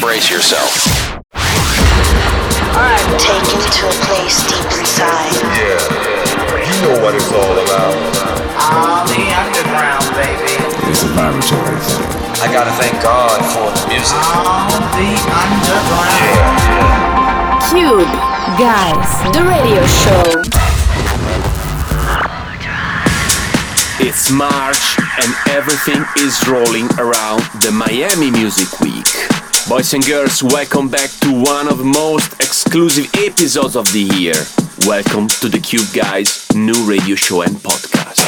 Brace yourself. I'm Taken to a place deep inside. Yeah, you know what it's all about. Oh, the underground, baby. It's a vibratory thing. I gotta thank God for the music. Oh, the underground. Cube, guys, the radio show. It's March and everything is rolling around the Miami Music Week. Boys and girls, welcome back to one of the most exclusive episodes of the year. Welcome to the Cube Guys new radio show and podcast.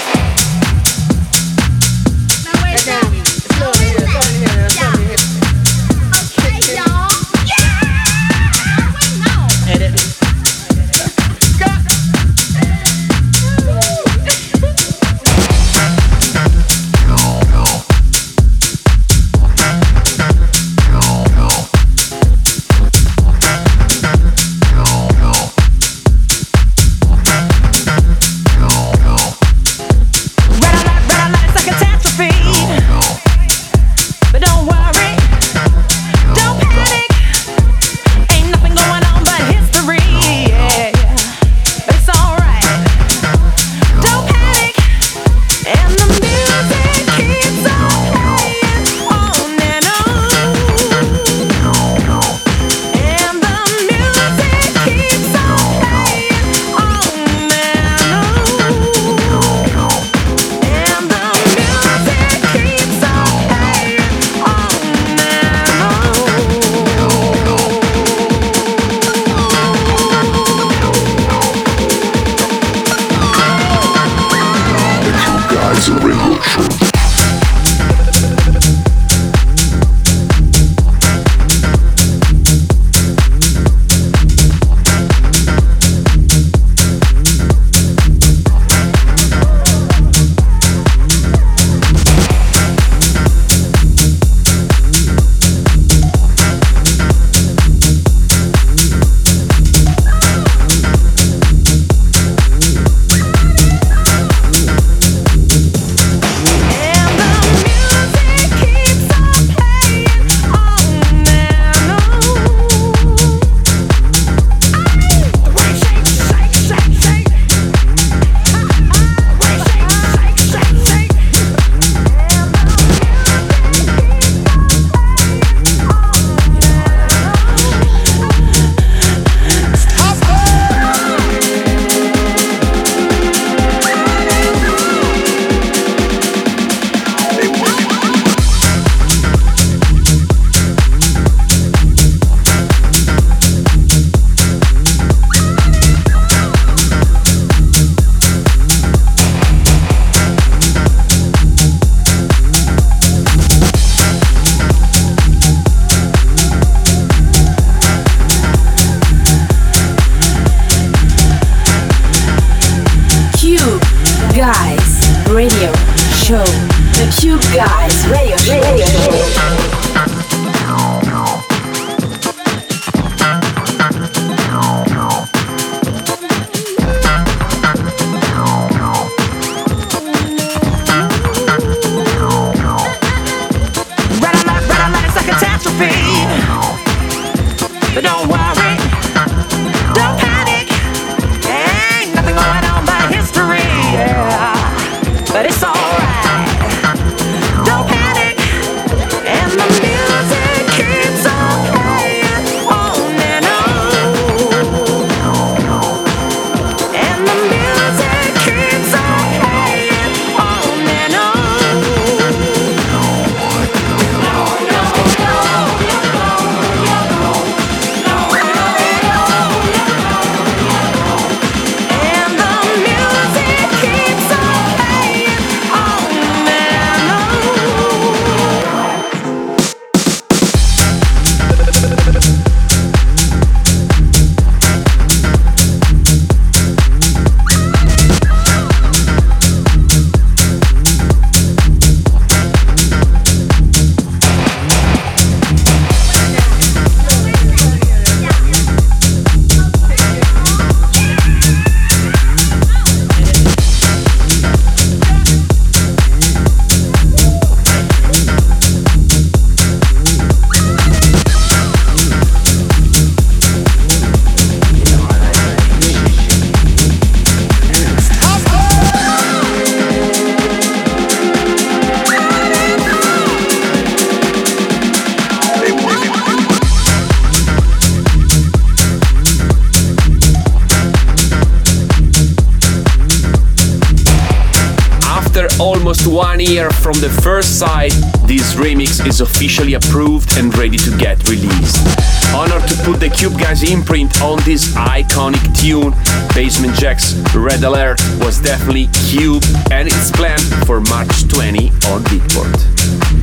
Is officially approved and ready to get released. Honored to put the Cube Guys imprint on this iconic tune, Basement Jaxx Red Alert was definitely Cube and it's planned for March 20 on Beatport.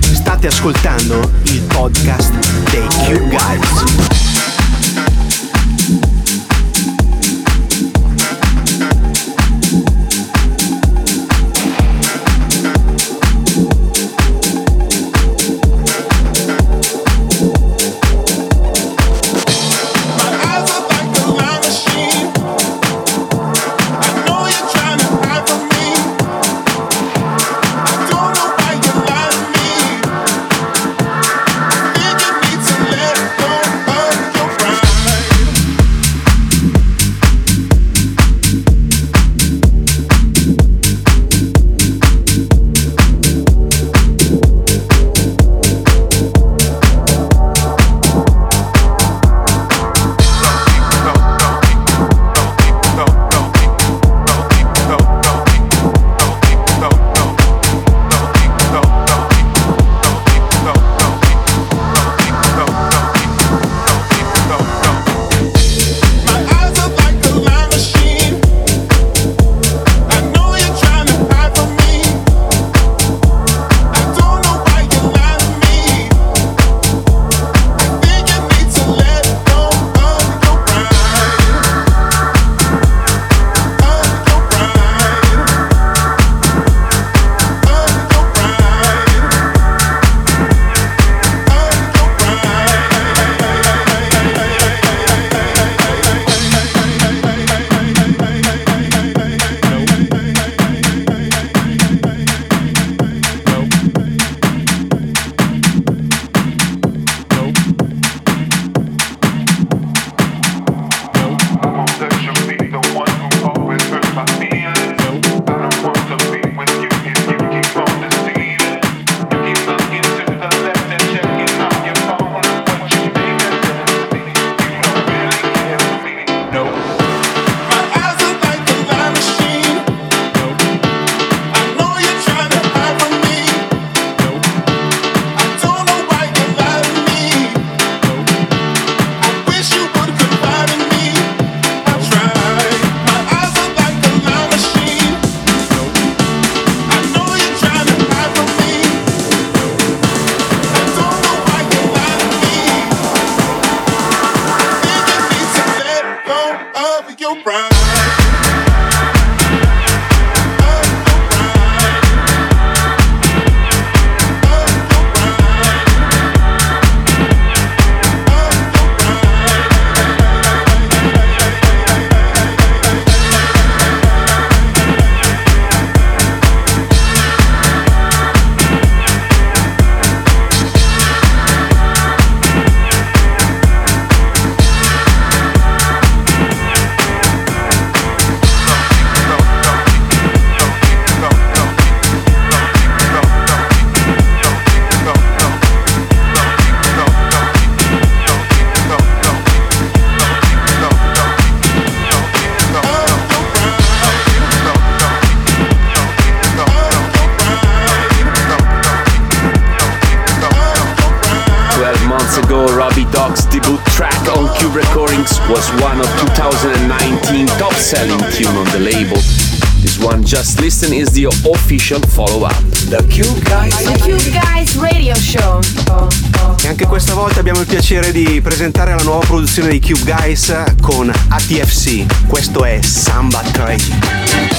State ascoltando il podcast dei Cube Guys. Just Listen is the official follow-up. The Cube Guys. The Cube Guys Radio Show. E anche questa volta abbiamo il piacere di presentare la nuova produzione dei Cube Guys con ATFC. Questo è Samba 3.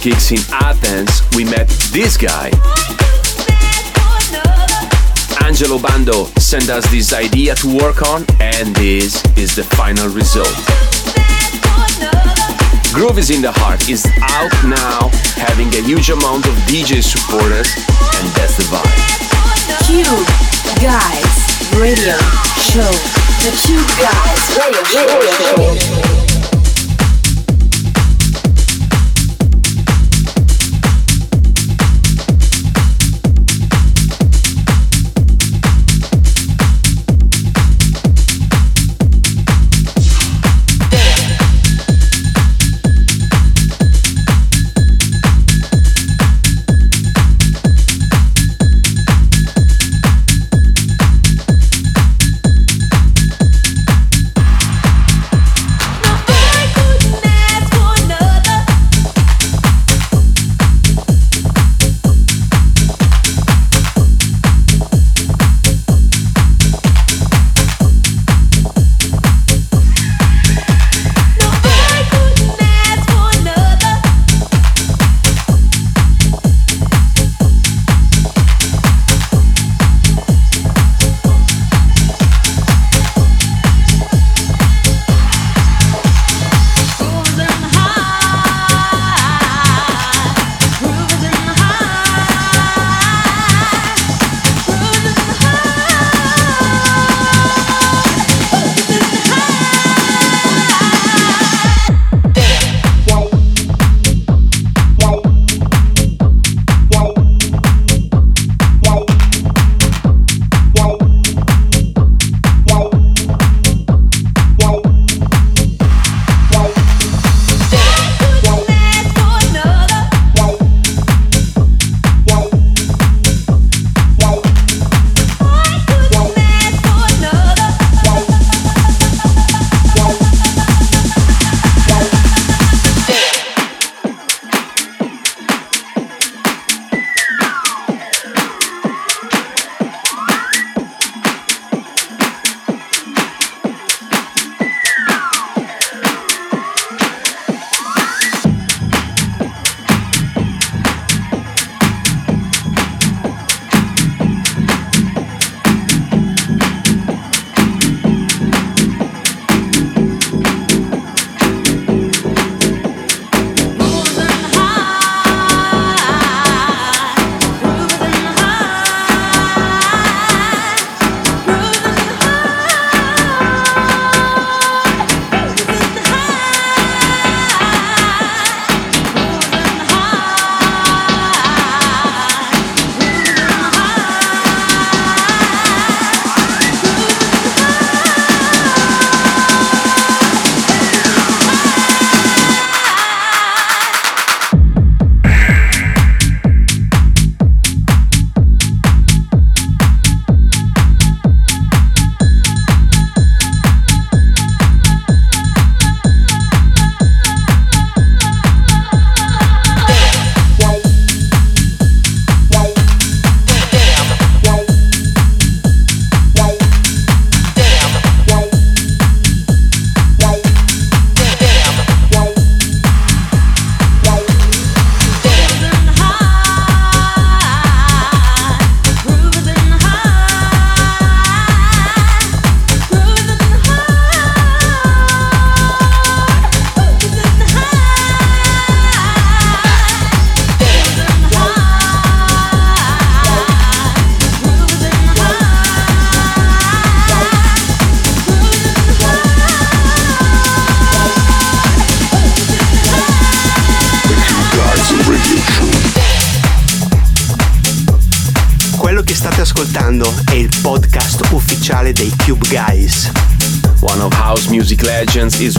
Gigs in Athens, we met this guy. Angelo Bando sent us this idea to work on, and this is the final result. Groove is in the Heart is out now, having a huge amount of DJ supporters, and that's the vibe. Cube Guys Radio Show. The Cube Guys Radio, Show.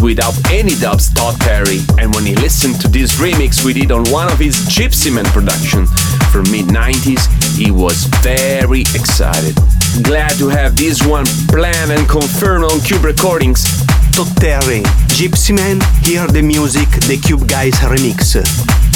Without any dubs Todd Terry, and when he listened to this remix we did on one of his Gypsymen production from mid 90s, he was very excited. Glad to have this one planned and confirmed on Cube Recordings. Todd Terry, Gypsymen, hear the music, the Cube Guys remix.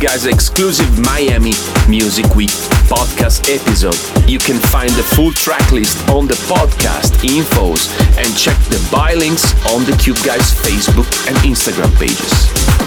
Guys exclusive Miami Music Week podcast episode. You can find the full track list on the podcast infos and check the buy links on the Cube Guys Facebook and Instagram pages.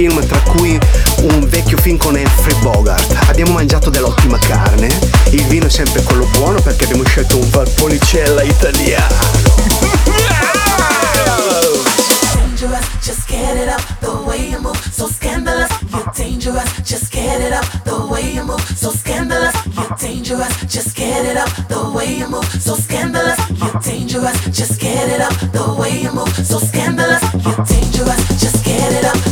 film, tra cui un vecchio film con Alfred Bogart. Abbiamo mangiato dell'ottima carne, il vino è sempre quello buono perché abbiamo scelto un Valpolicella italiano. just get it up the way you move, so scandalous. You're dangerous, just get it up the way you move, so scandalous. You're dangerous, just get it up the way you move, so scandalous. You're dangerous, just get it up the way you move, so scandalous. You're dangerous, just get it up.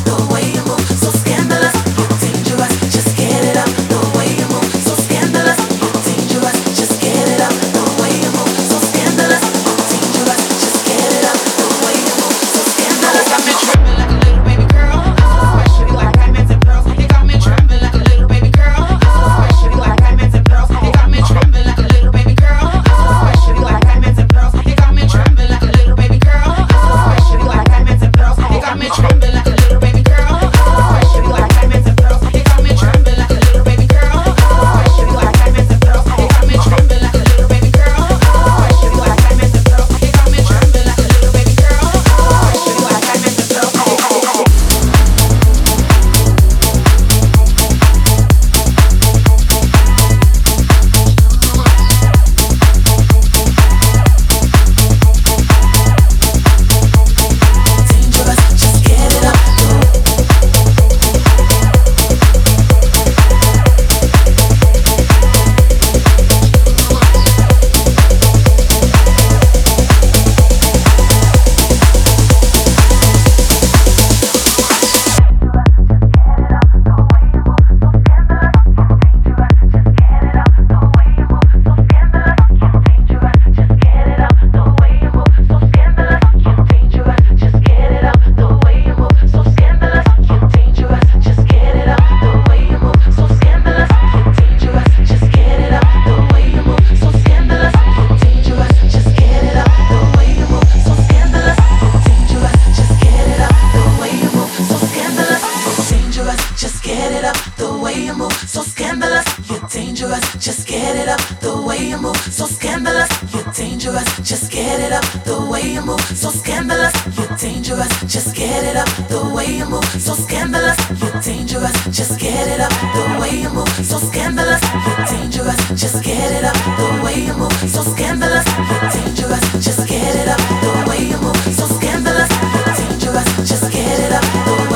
Dangerous. Just get it up the way you move. So scandalous, you're dangerous. Just get it up the way you move. So scandalous, you're dangerous. Just get it up the way you move. So scandalous, you're dangerous. Just get it up the way you move. So scandalous, you're dangerous. Just get it up the way you move. So scandalous, you're dangerous. Just get it up the way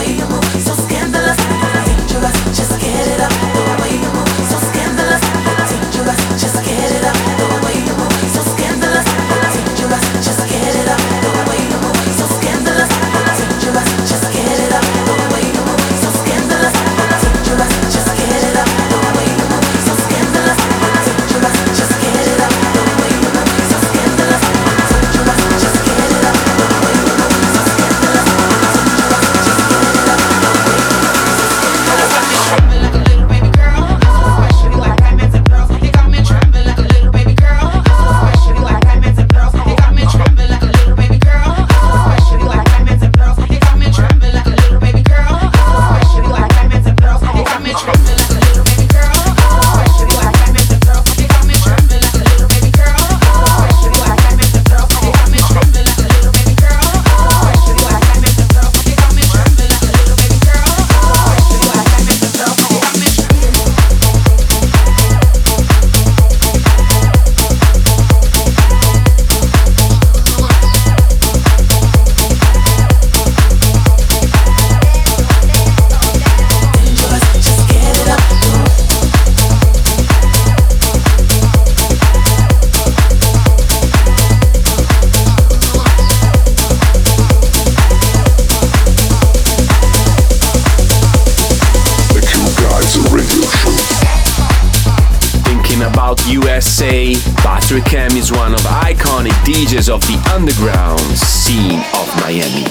Patrick M is one of iconic DJs of the underground scene of Miami.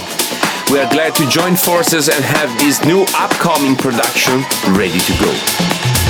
We are glad to join forces and have this new upcoming production ready to go.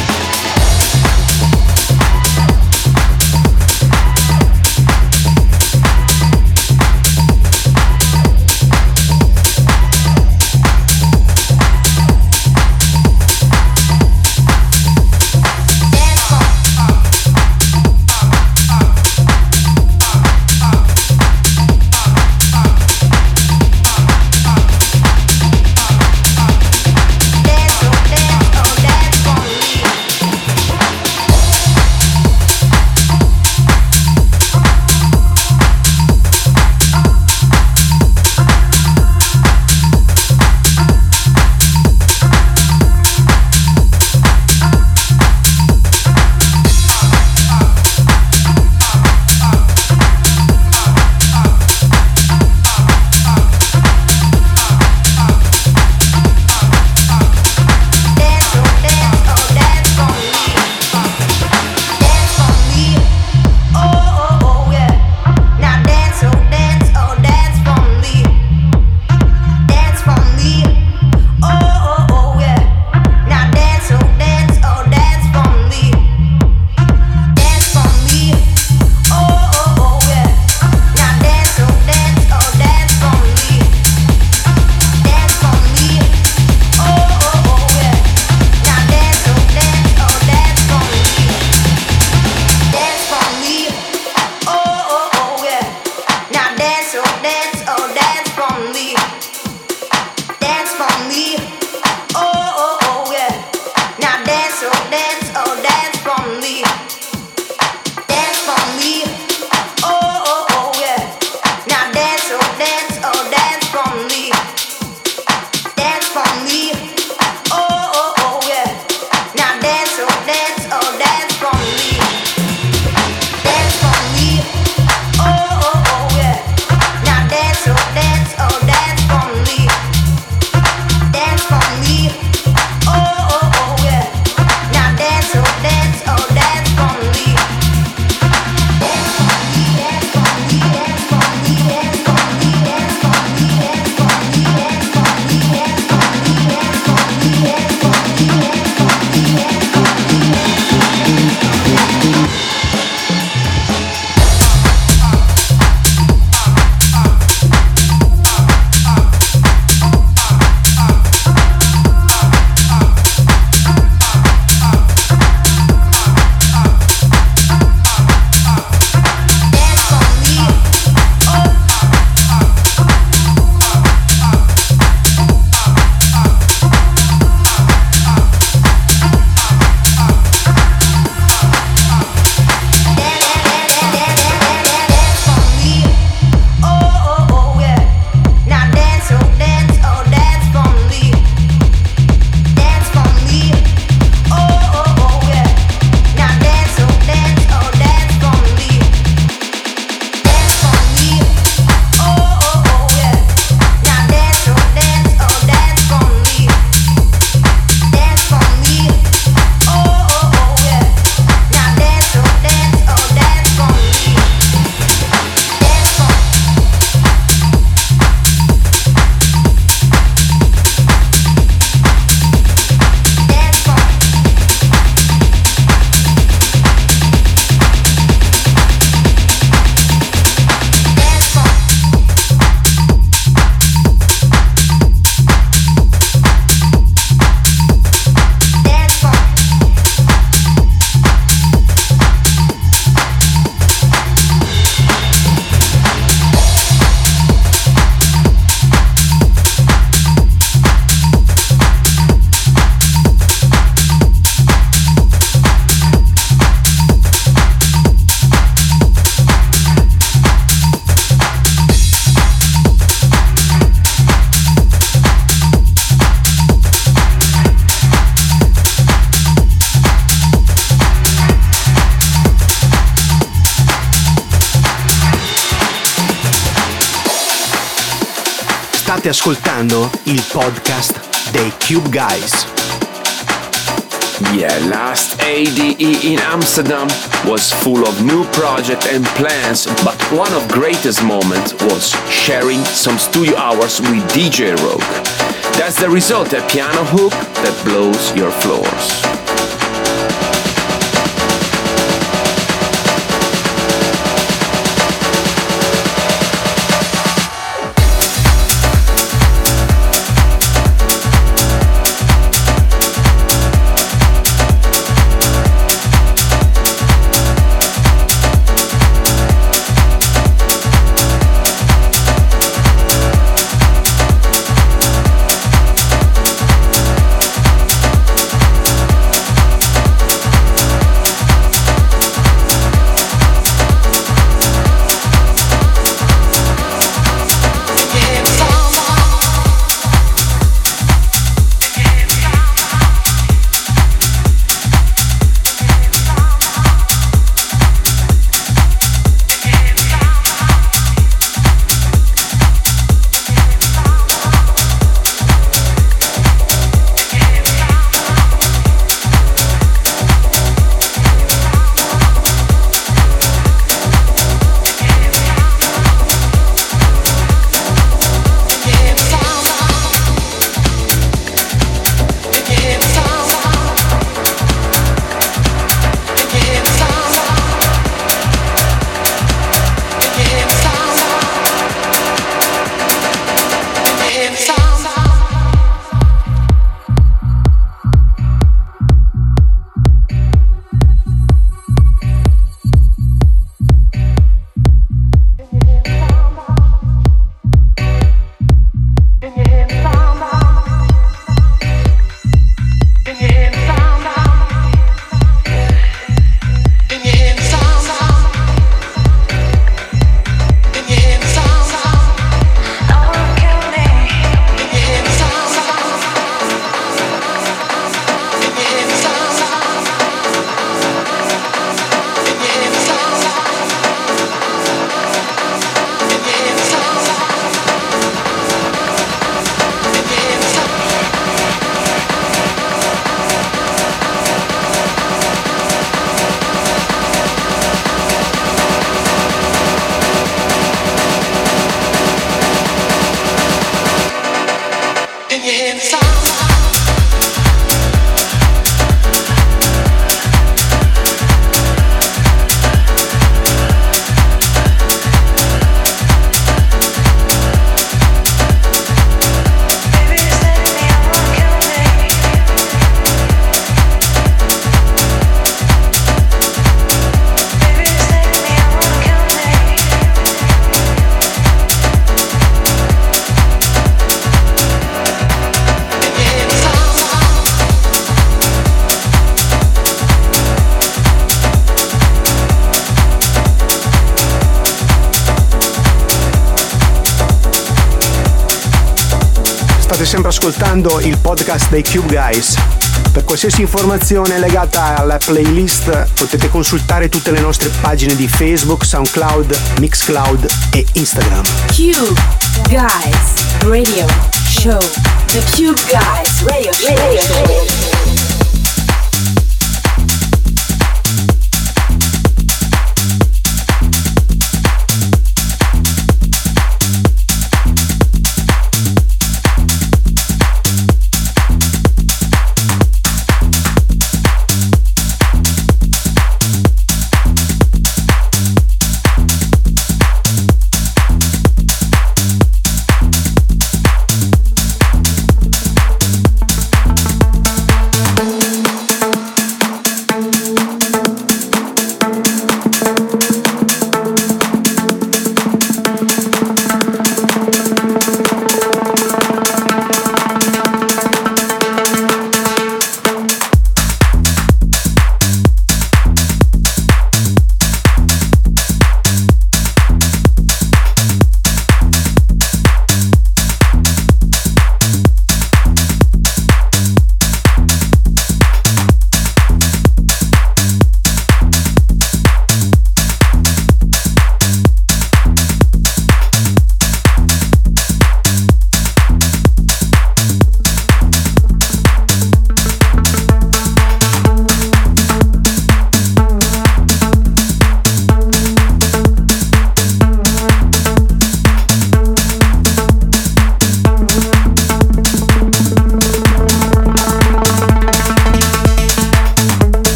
Ascoltando il podcast dei Cube Guys. Yeah, last ADE in Amsterdam was full of new projects and plans, but one of greatest moments was sharing some studio hours with DJ Roog. That's the result, a piano hook that blows your floors. Ascoltando il podcast dei Cube Guys. Per qualsiasi informazione legata alla playlist potete consultare tutte le nostre pagine di Facebook, SoundCloud, Mixcloud e Instagram. Cube Guys Radio Show. The Cube Guys Radio Show.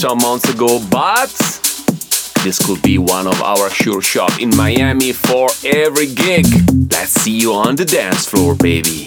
some months ago, but this could be one of our sure shot in Miami for every gig. Let's see you on the dance floor, baby.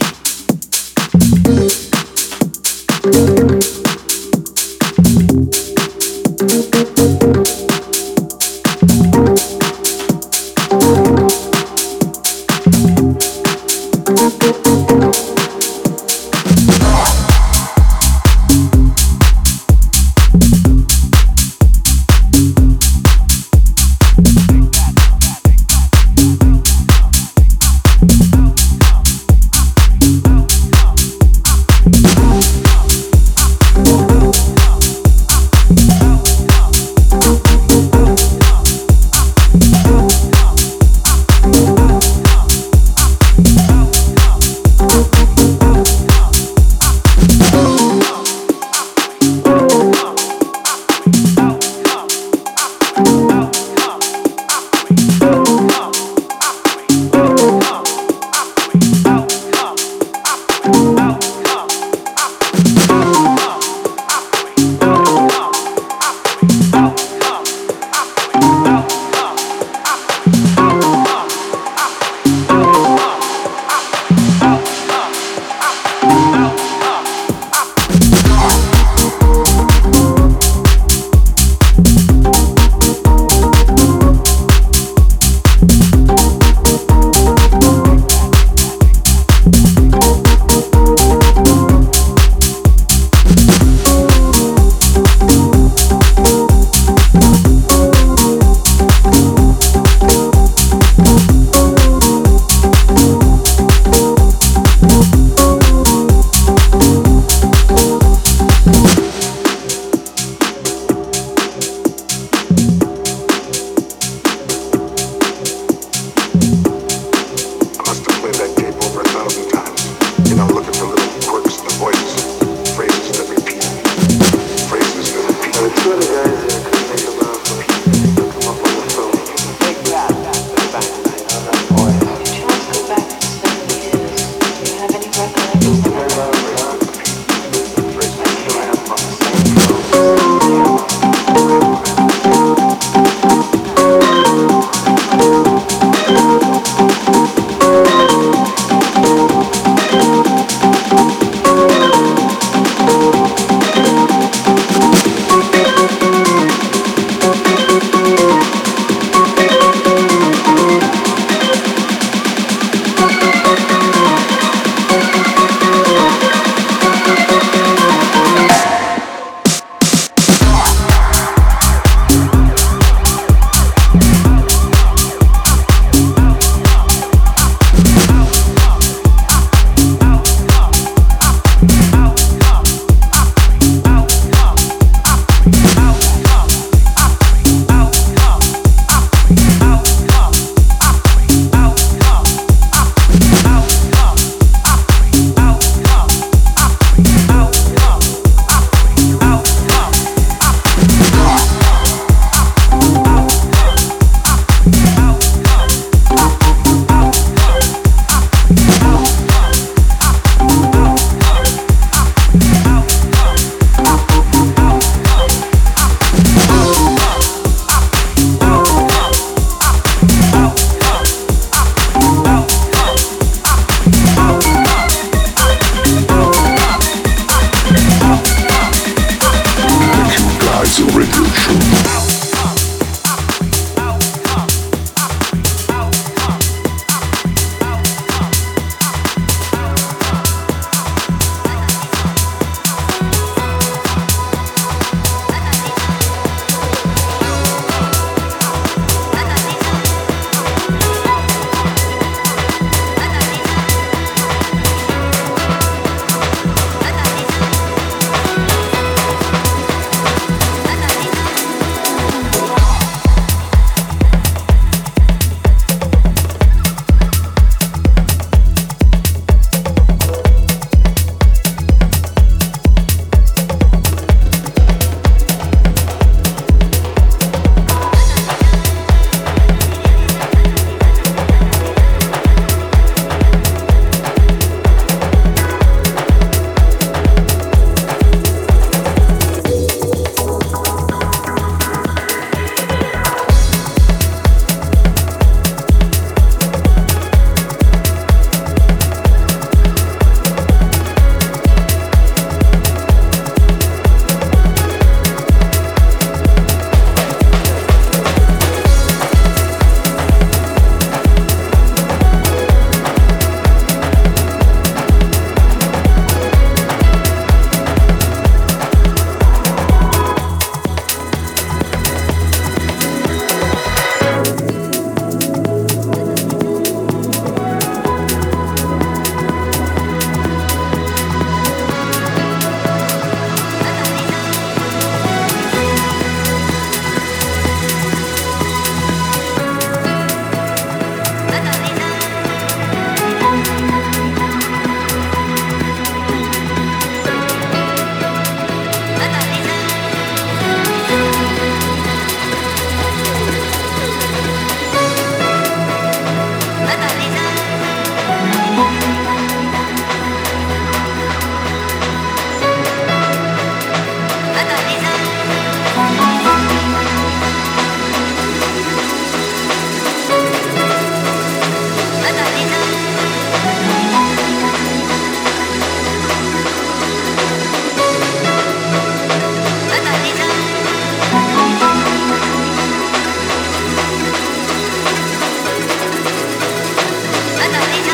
For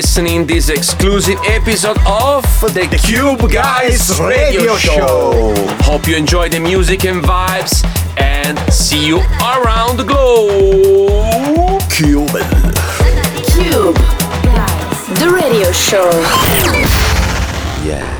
listening this exclusive episode of the Cube Guys Radio Show. Hope you enjoy the music and vibes and see you around the globe. Cube. Cube Guys, the radio show. Yeah.